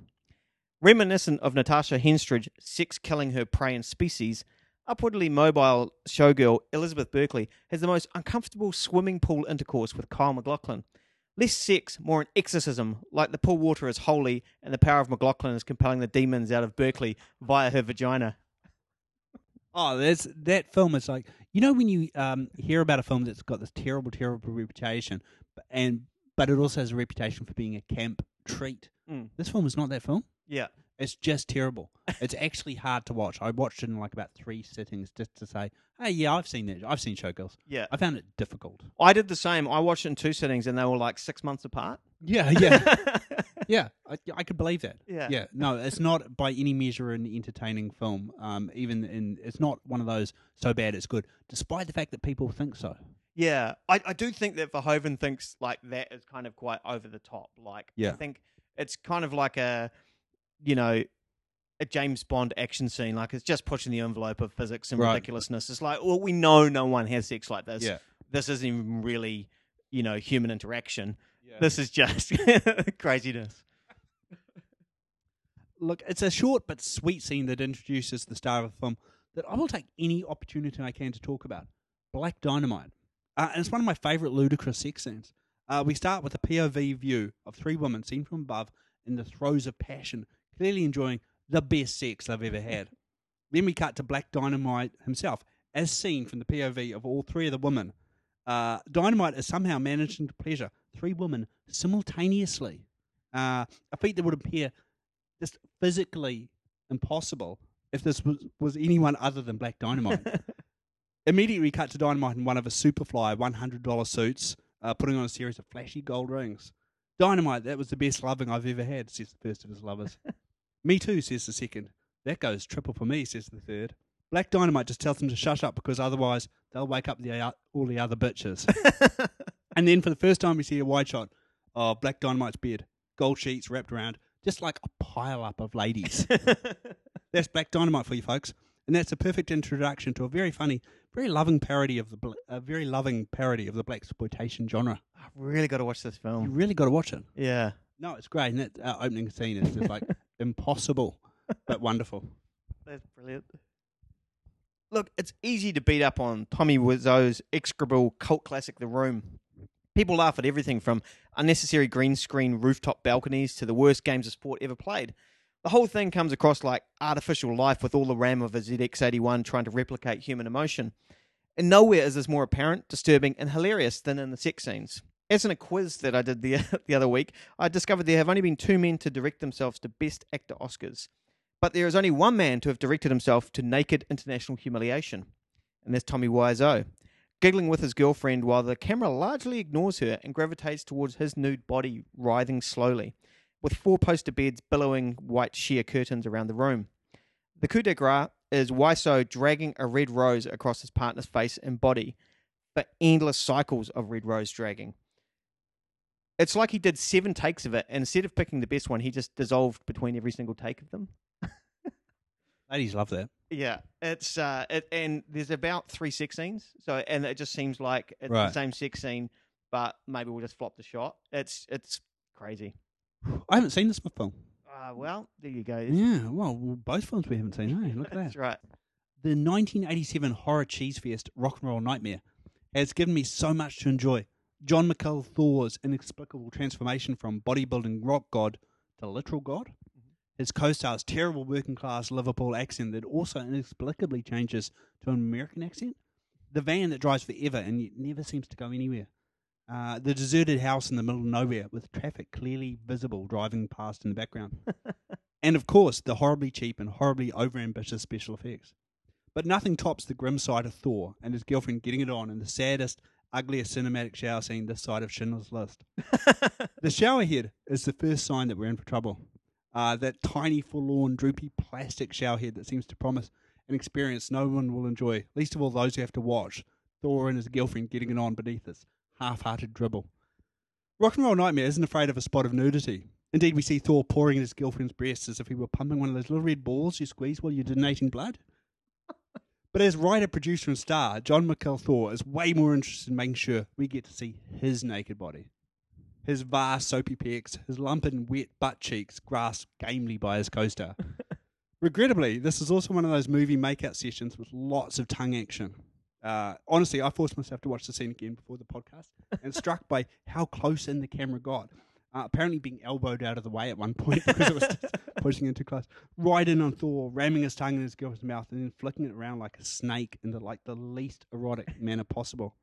Reminiscent of Natasha Henstridge sex killing her prey and species, upwardly mobile showgirl Elizabeth Berkley has the most uncomfortable swimming pool intercourse with Kyle MacLachlan. Less sex, more an exorcism, like the pool water is holy and the power of MacLachlan is compelling the demons out of Berkley via her vagina. Oh, there's that film is like you know when you um, hear about a film that's got this terrible, terrible reputation, but- and but it also has a reputation for being a camp treat. Mm. This film is not that film. Yeah. It's just terrible. it's actually hard to watch. I watched it in like about three sittings just to say, "Hey, yeah, I've seen that. I've seen Showgirls." Yeah. I found it difficult. I did the same. I watched it in two sittings and they were like six months apart. Yeah, yeah, (laughs) yeah. I, I could believe that. Yeah. yeah. No, it's not by any measure an entertaining film. Um, even in it's not one of those so bad it's good, despite the fact that people think so. Yeah, I, I do think that Verhoeven thinks like that is kind of quite over the top. Like, Yeah. I think it's kind of like a, you know, a James Bond action scene. Like, it's just pushing the envelope of physics and Right. ridiculousness. It's like, well, we know no one has sex like this. Yeah. This isn't even really, you know, human interaction. Yeah. This is just (laughs) craziness. Look, it's a short but sweet scene that introduces the star of the film that I will take any opportunity I can to talk about. Black Dynamite. Uh, and it's one of my favourite ludicrous sex scenes. Uh, we start with a POV view of three women seen from above in the throes of passion, clearly enjoying the best sex they've ever had. (laughs) then we cut to Black Dynamite himself, as seen from the POV of all three of the women. Uh, Dynamite is somehow managing to pleasure three women simultaneously. Uh, a feat that would appear just physically impossible if this was, was anyone other than Black Dynamite. (laughs) Immediately we cut to Dynamite in one of his Superfly $100 suits, uh, putting on a series of flashy gold rings. Dynamite, that was the best loving I've ever had, says the first of his lovers. (laughs) me too, says the second. That goes triple for me, says the third. Black Dynamite just tells them to shush up because otherwise they'll wake up the, all the other bitches. (laughs) and then for the first time we see a wide shot of Black Dynamite's bed, gold sheets wrapped around, just like a pile up of ladies. (laughs) that's Black Dynamite for you folks, and that's a perfect introduction to a very funny, very loving parody of the a very loving parody of the blaxploitation genre. I've really got to watch this film. You really got to watch it. Yeah. No, it's great, and that uh, opening scene is just like (laughs) impossible but (laughs) wonderful. That's brilliant. Look, it's easy to beat up on Tommy Wiseau's execrable cult classic, The Room. People laugh at everything from unnecessary green screen rooftop balconies to the worst games of sport ever played. The whole thing comes across like artificial life with all the RAM of a ZX81 trying to replicate human emotion. And nowhere is this more apparent, disturbing, and hilarious than in the sex scenes. As in a quiz that I did the, (laughs) the other week, I discovered there have only been two men to direct themselves to Best Actor Oscars. But there is only one man to have directed himself to naked international humiliation, and that's Tommy Wiseau, giggling with his girlfriend while the camera largely ignores her and gravitates towards his nude body writhing slowly, with four poster beds billowing white sheer curtains around the room. The coup de grace is Wiseau dragging a red rose across his partner's face and body for endless cycles of red rose dragging. It's like he did seven takes of it, and instead of picking the best one, he just dissolved between every single take of them. (laughs) Ladies love that. Yeah, it's uh, it, and there's about three sex scenes. So, and it just seems like it's Right. the same sex scene, but maybe we'll just flop the shot. It's it's crazy. I haven't seen this film. Uh, well, there you go. Yeah, well, well, both films we haven't seen. Hey, look at that. That's right. The 1987 horror cheese fest Rock and Roll Nightmare has given me so much to enjoy. Jon Mikl Thor's inexplicable transformation from bodybuilding rock god to literal god. His co-star's terrible working class Liverpool accent that also inexplicably changes to an American accent. The van that drives forever and yet never seems to go anywhere. Uh, the deserted house in the middle of nowhere with traffic clearly visible driving past in the background. (laughs) and of course, the horribly cheap and horribly overambitious special effects. But nothing tops the grim side of Thor and his girlfriend getting it on in the saddest, ugliest cinematic shower scene this side of Schindler's List. (laughs) the shower head is the first sign that we're in for trouble. Uh, that tiny, forlorn, droopy plastic shower head that seems to promise an experience no one will enjoy, least of all those who have to watch Thor and his girlfriend getting it on beneath this half-hearted dribble. Rock and Roll Nightmare isn't afraid of a spot of nudity. Indeed, we see Thor pouring at his girlfriend's breasts as if he were pumping one of those little red balls you squeeze while you're donating blood. But as writer, producer, and star, Jon Mikl Thor is way more interested in making sure we get to see his naked body. His vast soapy pecs, his lumped and wet butt cheeks grasped gamely by his co star. (laughs) Regrettably, this is also one of those movie makeout sessions with lots of tongue action. Uh, honestly, I forced myself to watch the scene again before the podcast and struck by how close in the camera got. Uh, apparently, being elbowed out of the way at one point because it was (laughs) pushing into class. Right in on Thor, ramming his tongue in his girlfriend's mouth and then flicking it around like a snake in the like the least erotic manner possible.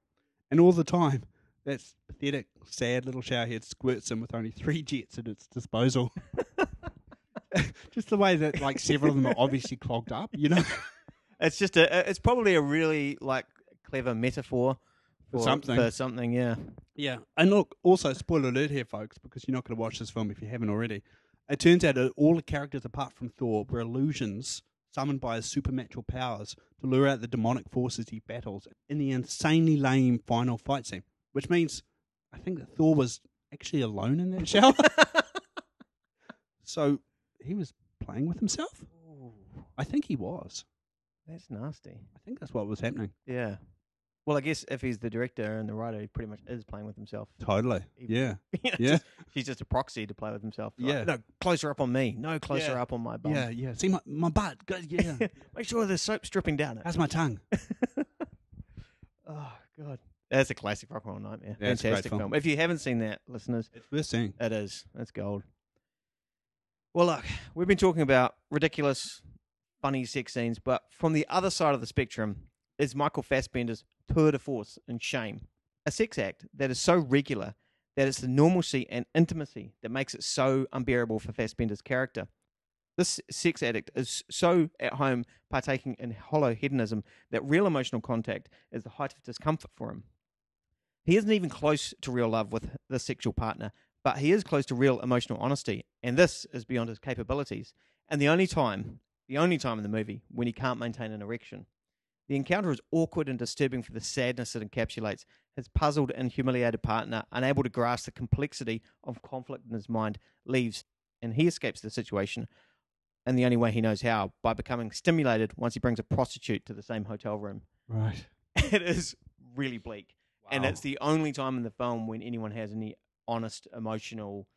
And all the time, that pathetic, sad little showerhead squirts him with only three jets at its disposal. (laughs) just the way that like several of them are obviously clogged up, you know. (laughs) It's just a. It's probably a really like clever metaphor For something. For something, yeah. Yeah, and look, also spoiler alert here, folks, because you're not going to watch this film if you haven't already. It turns out that all the characters apart from Thor were illusions summoned by his supernatural powers to lure out the demonic forces he battles in the insanely lame final fight scene. Which means, I think that Thor was actually alone in that shower. (laughs) so he was playing with himself. I think he was. That's nasty. I think that's what was happening. Yeah. Well, I guess if he's the director and the writer, he pretty much is playing with himself. Totally. Even- Yeah. (laughs) You know, Yeah. just- she's just a proxy to play with himself. Like, Yeah. no, closer up on me. No, closer Yeah. up on my bum. Yeah, yeah. See my my butt. Go- Yeah. (laughs) Make sure the soap's dripping down it. How's my tongue? (laughs) Oh God, that's a classic rock and roll nightmare. Yeah, it's a great Fantastic film. film. If you haven't seen that, listeners, It's worth seeing. it is. It's gold. Well, look, we've been talking about ridiculous, funny sex scenes, but from the other side of the spectrum is Michael Fassbender's tour de force and shame, a sex act that is so regular that it's the normalcy and intimacy that makes it so unbearable for Fassbender's character. This sex addict is so at home partaking in hollow hedonism that real emotional contact is the height of discomfort for him. He isn't even close to real love with the sexual partner, but he is close to real emotional honesty, and this is beyond his capabilities. And the only time, the only time in the movie when he can't maintain an erection. The encounter is awkward and disturbing for the sadness it encapsulates. His puzzled and humiliated partner, unable to grasp the complexity of conflict in his mind, leaves, and he escapes the situation And the only way he knows how by becoming stimulated once he brings a prostitute to the same hotel room. Right. (laughs) It is really bleak. And it's the only time in the film when anyone has any honest, emotional,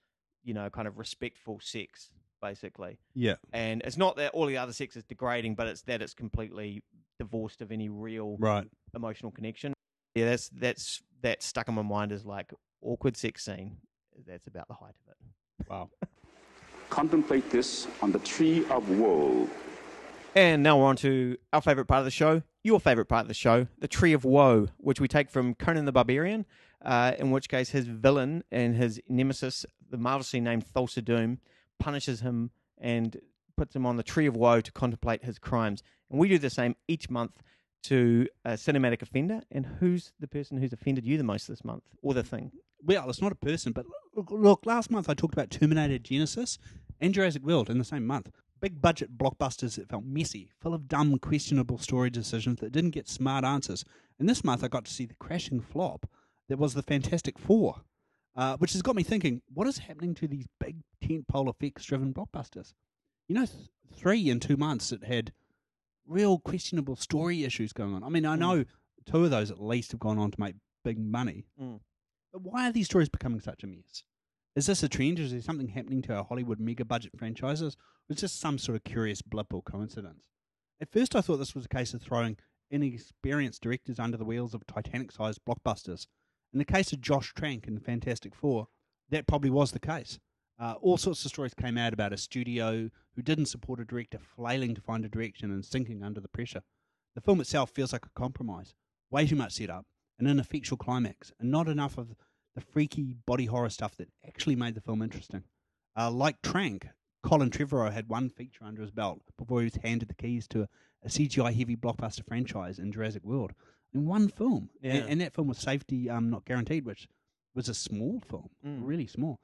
you know, kind of respectful sex, basically. Yeah. And it's not that all the other sex is degrading, but it's that it's completely divorced of any real Right. emotional connection. Yeah, that's that's that stuck in my mind as like awkward sex scene. That's about the height of it. Wow. (laughs) Contemplate this on the tree of woe. And now we're on to our favourite part of the show, your favourite part of the show, the Tree of Woe, which we take from Conan the Barbarian, uh, in which case his villain and his nemesis, the marvelously named Thulsa Doom, punishes him and puts him on the Tree of Woe to contemplate his crimes. And we do the same each month to a cinematic offender. And who's the person who's offended you the most this month, or the thing? Well, it's not a person, but look, look, last month I talked about Terminator Genisys and Jurassic World in the same month. Big budget blockbusters that felt messy, full of dumb, questionable story decisions that didn't get smart answers. And this month I got to see the crashing flop that was the Fantastic Four, uh, which has got me thinking what is happening to these big tentpole effects driven blockbusters? You know, Th- three in two months that had real questionable story issues going on. I mean, I know two of those at least have gone on to make big money. Mm. But why are these stories becoming such a mess? Is this a trend? Is there something happening to our Hollywood mega budget franchises? Or is this some sort of curious blip or coincidence? At first, I thought this was a case of throwing inexperienced directors under the wheels of Titanic sized blockbusters. In the case of Josh Trank in the Fantastic Four, that probably was the case. Uh, all sorts of stories came out about a studio who didn't support a director flailing to find a direction and sinking under the pressure. The film itself feels like a compromise. Way too much setup, an ineffectual climax, and not enough of the freaky body horror stuff that actually made the film interesting. Uh, like Trank, Colin Trevorrow had one feature under his belt before he was handed the keys to a, a CGI heavy blockbuster franchise in Jurassic World. In one film. Yeah. And, and that film was Safety um, Not Guaranteed, which was a small film, Mm. really small.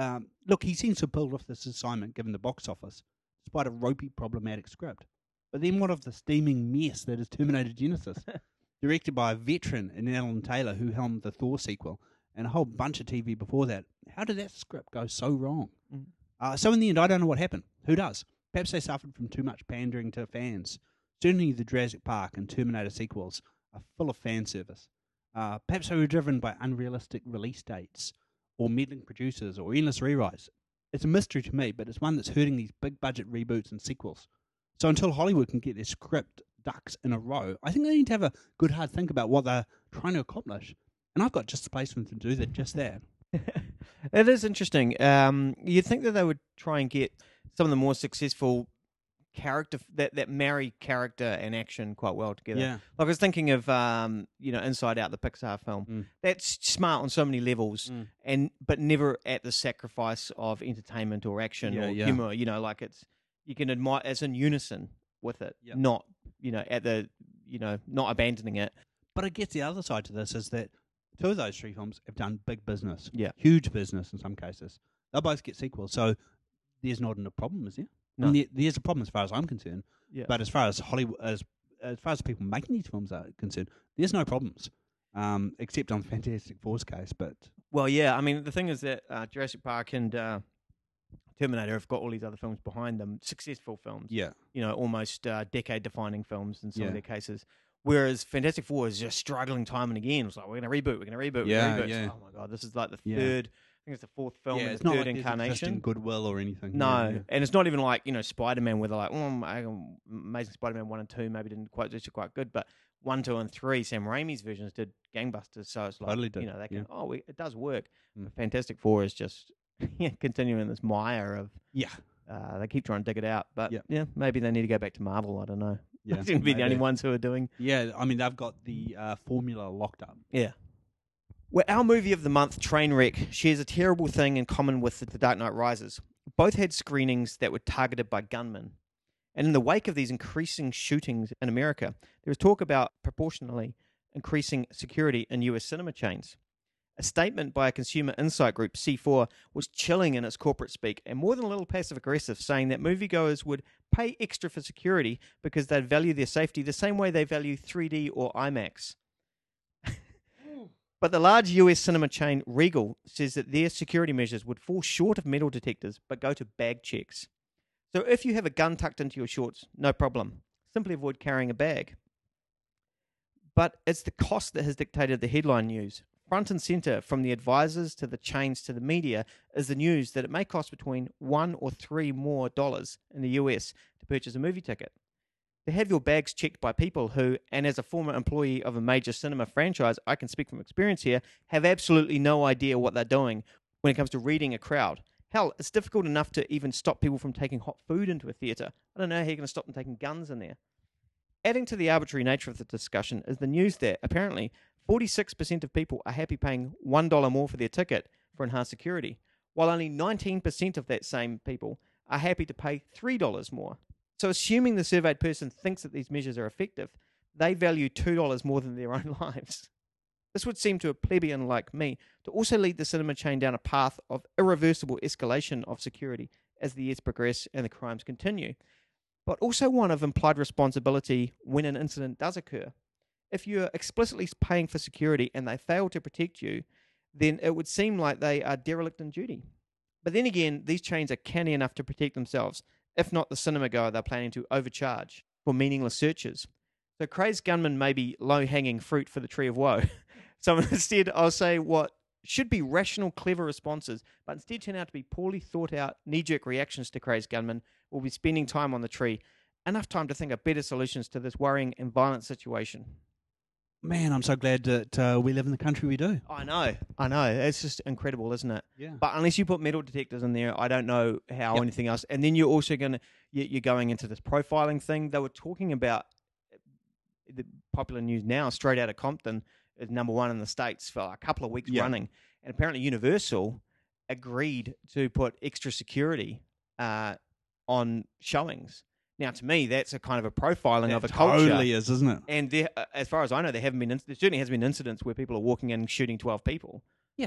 Um, look, he seems to have pulled off this assignment given the box office, despite a ropey, problematic script. But then what of the steaming mess that is Terminator Genisys? (laughs) Directed by a veteran in Alan Taylor, who helmed the Thor sequel, and a whole bunch of TV before that. How did that script go so wrong? Mm. Uh, so in the end, I don't know what happened. Who does? Perhaps they suffered from too much pandering to fans. Certainly, the Jurassic Park and Terminator sequels are full of fan service. Uh, perhaps they were driven by unrealistic release dates, or meddling producers, or endless rewrites. It's a mystery to me, but it's one that's hurting these big budget reboots and sequels. So until Hollywood can get their script ducks in a row, I think they need to have a good hard think about what they're trying to accomplish. And I've got just the place for them to do that, just there. (laughs) It is interesting. Um, you'd think that they would try and get some of the more successful character that that marry character and action quite well together. Yeah. Like I was thinking of um, you know, Inside Out, the Pixar film. Mm. That's smart on so many levels, Mm. and but never at the sacrifice of entertainment or action Yeah, or yeah. humor. You know, like it's you can admire as in unison with it, Yep. not you know at the you know not abandoning it. But I guess the other side to this is that two of those three films have done big business. Yeah. Huge business in some cases. They'll both get sequels. So there's not a problem, is there? No. mean, there- there's a problem as far as I'm concerned. Yeah. But as far as Hollywood, as as far as people making these films are concerned, there's no problems, um, except on (laughs) Fantastic Four's case. But Well, yeah. I mean, the thing is that uh, Jurassic Park and uh, Terminator have got all these other films behind them, successful films. yeah, You know, almost uh, decade-defining films in some Yeah. of their cases. Whereas Fantastic Four is just struggling time and again. It's like we're going to reboot, we're going to reboot, we're Yeah, going to reboot. Yeah. like, oh my god, this is like the Yeah. third. I think it's the fourth film yeah, in it's not third like incarnation. goodwill or anything. No, Yeah, yeah. and it's not even like you know Spider Man, where they're like, oh, I- Amazing Spider Man one and two maybe didn't quite do quite good, but one, two, and three, Sam Raimi's versions did gangbusters. So it's like Totally you know they can oh we, it does work. Mm. Fantastic Four is just (laughs) yeah, continuing this mire of yeah, uh, they keep trying to dig it out, but Yeah. yeah, maybe they need to go back to Marvel. I don't know. yeah. (laughs) they seem to be the only ones who are doing Yeah, I mean they've got the uh, formula locked up. yeah. Well, our movie of the month, Trainwreck, shares a terrible thing in common with The Dark Knight Rises. Both had screenings that were targeted by gunmen. And in the wake of these increasing shootings in America, there was talk about proportionally increasing security in US cinema chains. A statement by a consumer insight group, C4, was chilling in its corporate speak and more than a little passive aggressive, saying that moviegoers would pay extra for security because they'd value their safety the same way they value 3D or IMAX. But the large US cinema chain Regal says that their security measures would fall short of metal detectors but go to bag checks. So if you have a gun tucked into your shorts, no problem. Simply avoid carrying a bag. But it's the cost that has dictated the headline news. Front and center, from the advisors to the chains to the media, is the news that it may cost between one or three more dollars in the US to purchase a movie ticket to have your bags checked by people who, and as a former employee of a major cinema franchise, I can speak from experience here, have absolutely no idea what they're doing when it comes to reading a crowd. Hell, it's difficult enough to even stop people from taking hot food into a theatre. I don't know how you're going to stop them taking guns in there. Adding to the arbitrary nature of the discussion is the news that apparently 46% of people are happy paying $1 more for their ticket for enhanced security, while only 19% of that same people are happy to pay $3 more. So, assuming the surveyed person thinks that these measures are effective, they value $2 more than their (laughs) own lives. This would seem to a plebeian like me to also lead the cinema chain down a path of irreversible escalation of security as the years progress and the crimes continue, but also one of implied responsibility when an incident does occur. If you're explicitly paying for security and they fail to protect you, then it would seem like they are derelict in duty. But then again, these chains are canny enough to protect themselves. If not the cinema goer, they're planning to overcharge for meaningless searches. So crazed gunman may be low hanging fruit for the tree of woe. (laughs) so instead, I'll say what should be rational, clever responses, but instead turn out to be poorly thought out, knee jerk reactions to crazed gunmen. We'll be spending time on the tree. Enough time to think of better solutions to this worrying and violent situation. Man, I'm so glad that uh, we live in the country we do. I know, I know. It's just incredible, isn't it? Yeah. But unless you put metal detectors in there, I don't know how Yep. anything else. And then you're also going to you're going into this profiling thing. They were talking about uh, the popular news now, straight out of Compton, is number one in the states for a couple of weeks Yeah. running, and apparently Universal agreed to put extra security uh, on showings. Now, to me, that's a kind of a profiling of a culture. totally is, isn't it? And there, uh, as far as I know, there haven't been. There certainly has been incidents where people are walking in and shooting twelve people. Yeah,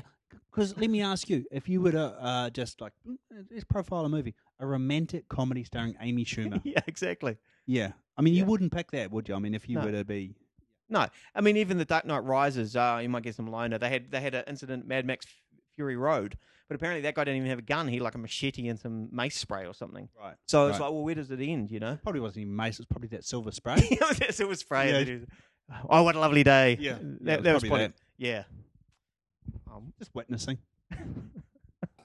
because let me ask you, if you were to uh, just like mm, let's profile a movie, a romantic comedy starring Amy (laughs) Schumer. yeah, exactly. yeah, I mean, you wouldn't pick that, would you? I mean, if you No. were to be, No, I mean even the Dark Knight Rises. Uh, you might get some loner. They had they had an incident, Mad Max Fury Road, but apparently that guy didn't even have a gun. He had like a machete and some mace spray or something. Right. So it's Right. like, well, where does it end? You know? probably wasn't even mace. It was probably that silver spray. Yes, it was spray. Yeah. and Oh, what a lovely day. Yeah. Yeah, that, it was that was probably probably that. yeah. Um, just witnessing. (laughs)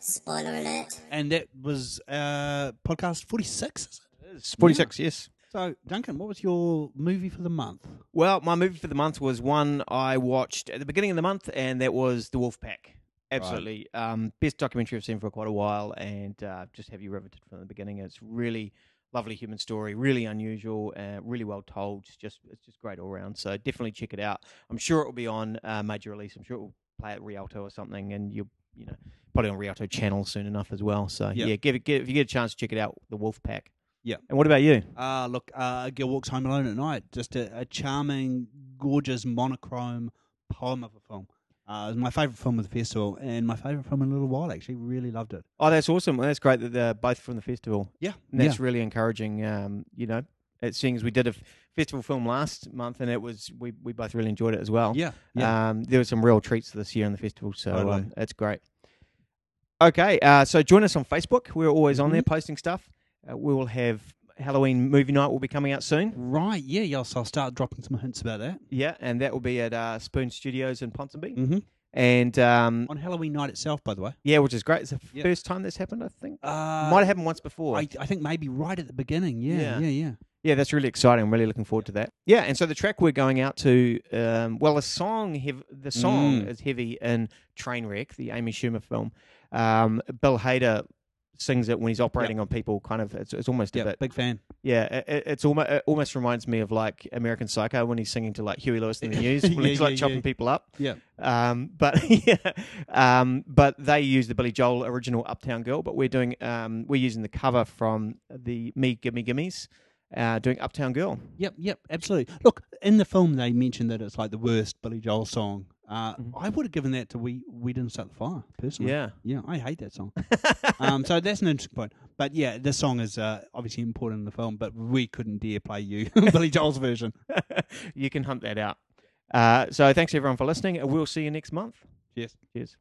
Spoiler alert. And that was uh, podcast forty six. It's 46, yes. So, Duncan, what was your movie for the month? Well, my movie for the month was one I watched at the beginning of the month, and that was The Wolf Pack. Absolutely. Um, best documentary I've seen for quite a while, and uh, just have you riveted from the beginning. It's really lovely human story, really unusual, uh, really well told. It's just it's just great all around. So definitely check it out. I'm sure it will be on uh, major release. I'm sure it will play at Rialto or something, and you'll you know probably on Rialto channel soon enough as well. So Yeah. yeah, give it give, if you get a chance, to check it out. The Wolf Pack. Yeah. And what about you? Uh, look, uh, A Girl Walks Home Alone at Night. Just a, a charming, gorgeous, monochrome poem of a film. Uh, it was my favourite film of the festival, and my favourite film in a little while, actually. Really loved it. Oh, that's awesome. Well, that's great that they're both from the festival. Yeah. And that's yeah. really encouraging. Um, you know, it seeing as we did a f- festival film last month, and it was we, we both really enjoyed it as well. Yeah, yeah. Um, there were some real treats this year in the festival, so Totally. um, it's great. Okay, uh, so join us on Facebook. We're always on there Mm-hmm. posting stuff. Uh, we will have Halloween movie night will be coming out soon. Right, yeah. So I'll start dropping some hints about that. Yeah, and that will be at uh, Spoon Studios in Ponsonby. Mm-hmm. And um, On Halloween night itself, by the way. yeah, which is great. It's the Yeah. first time that's happened, I think. Uh, Might have happened once before. I, I think maybe right at the beginning. Yeah, Yeah. yeah, yeah. Yeah, that's really exciting. I'm really looking forward to that. Yeah, and so the track we're going out to, um, well, the song, hev- the song Mm. is heavy in Trainwreck, the Amy Schumer film. Um, Bill Hader sings it when he's operating on people. Kind of, it's, it's almost a bit. big fan. Yeah, it, it- it's almost it almost reminds me of like American Psycho when he's singing to like Huey Lewis in the (laughs) news when Yeah, he's like yeah, chopping yeah. people up. Yeah. Um, but (laughs) yeah, um, but they use the Billy Joel original Uptown Girl, but we're doing um, we're using the cover from the Me Gimme Gimmes, uh, doing Uptown Girl. Yep, yep, absolutely. Look, in the film, they mentioned that it's like the worst Billy Joel song. Uh, I would have given that to "We We Didn't Start the Fire" personally. Yeah. yeah, I hate that song. (laughs) um, so that's an interesting point. But yeah, this song is uh, obviously important in the film, but we couldn't dare play you (laughs) (laughs) Billy Joel's version. you can hunt that out. Uh, so thanks everyone for listening. and We'll see you next month. Cheers. Cheers.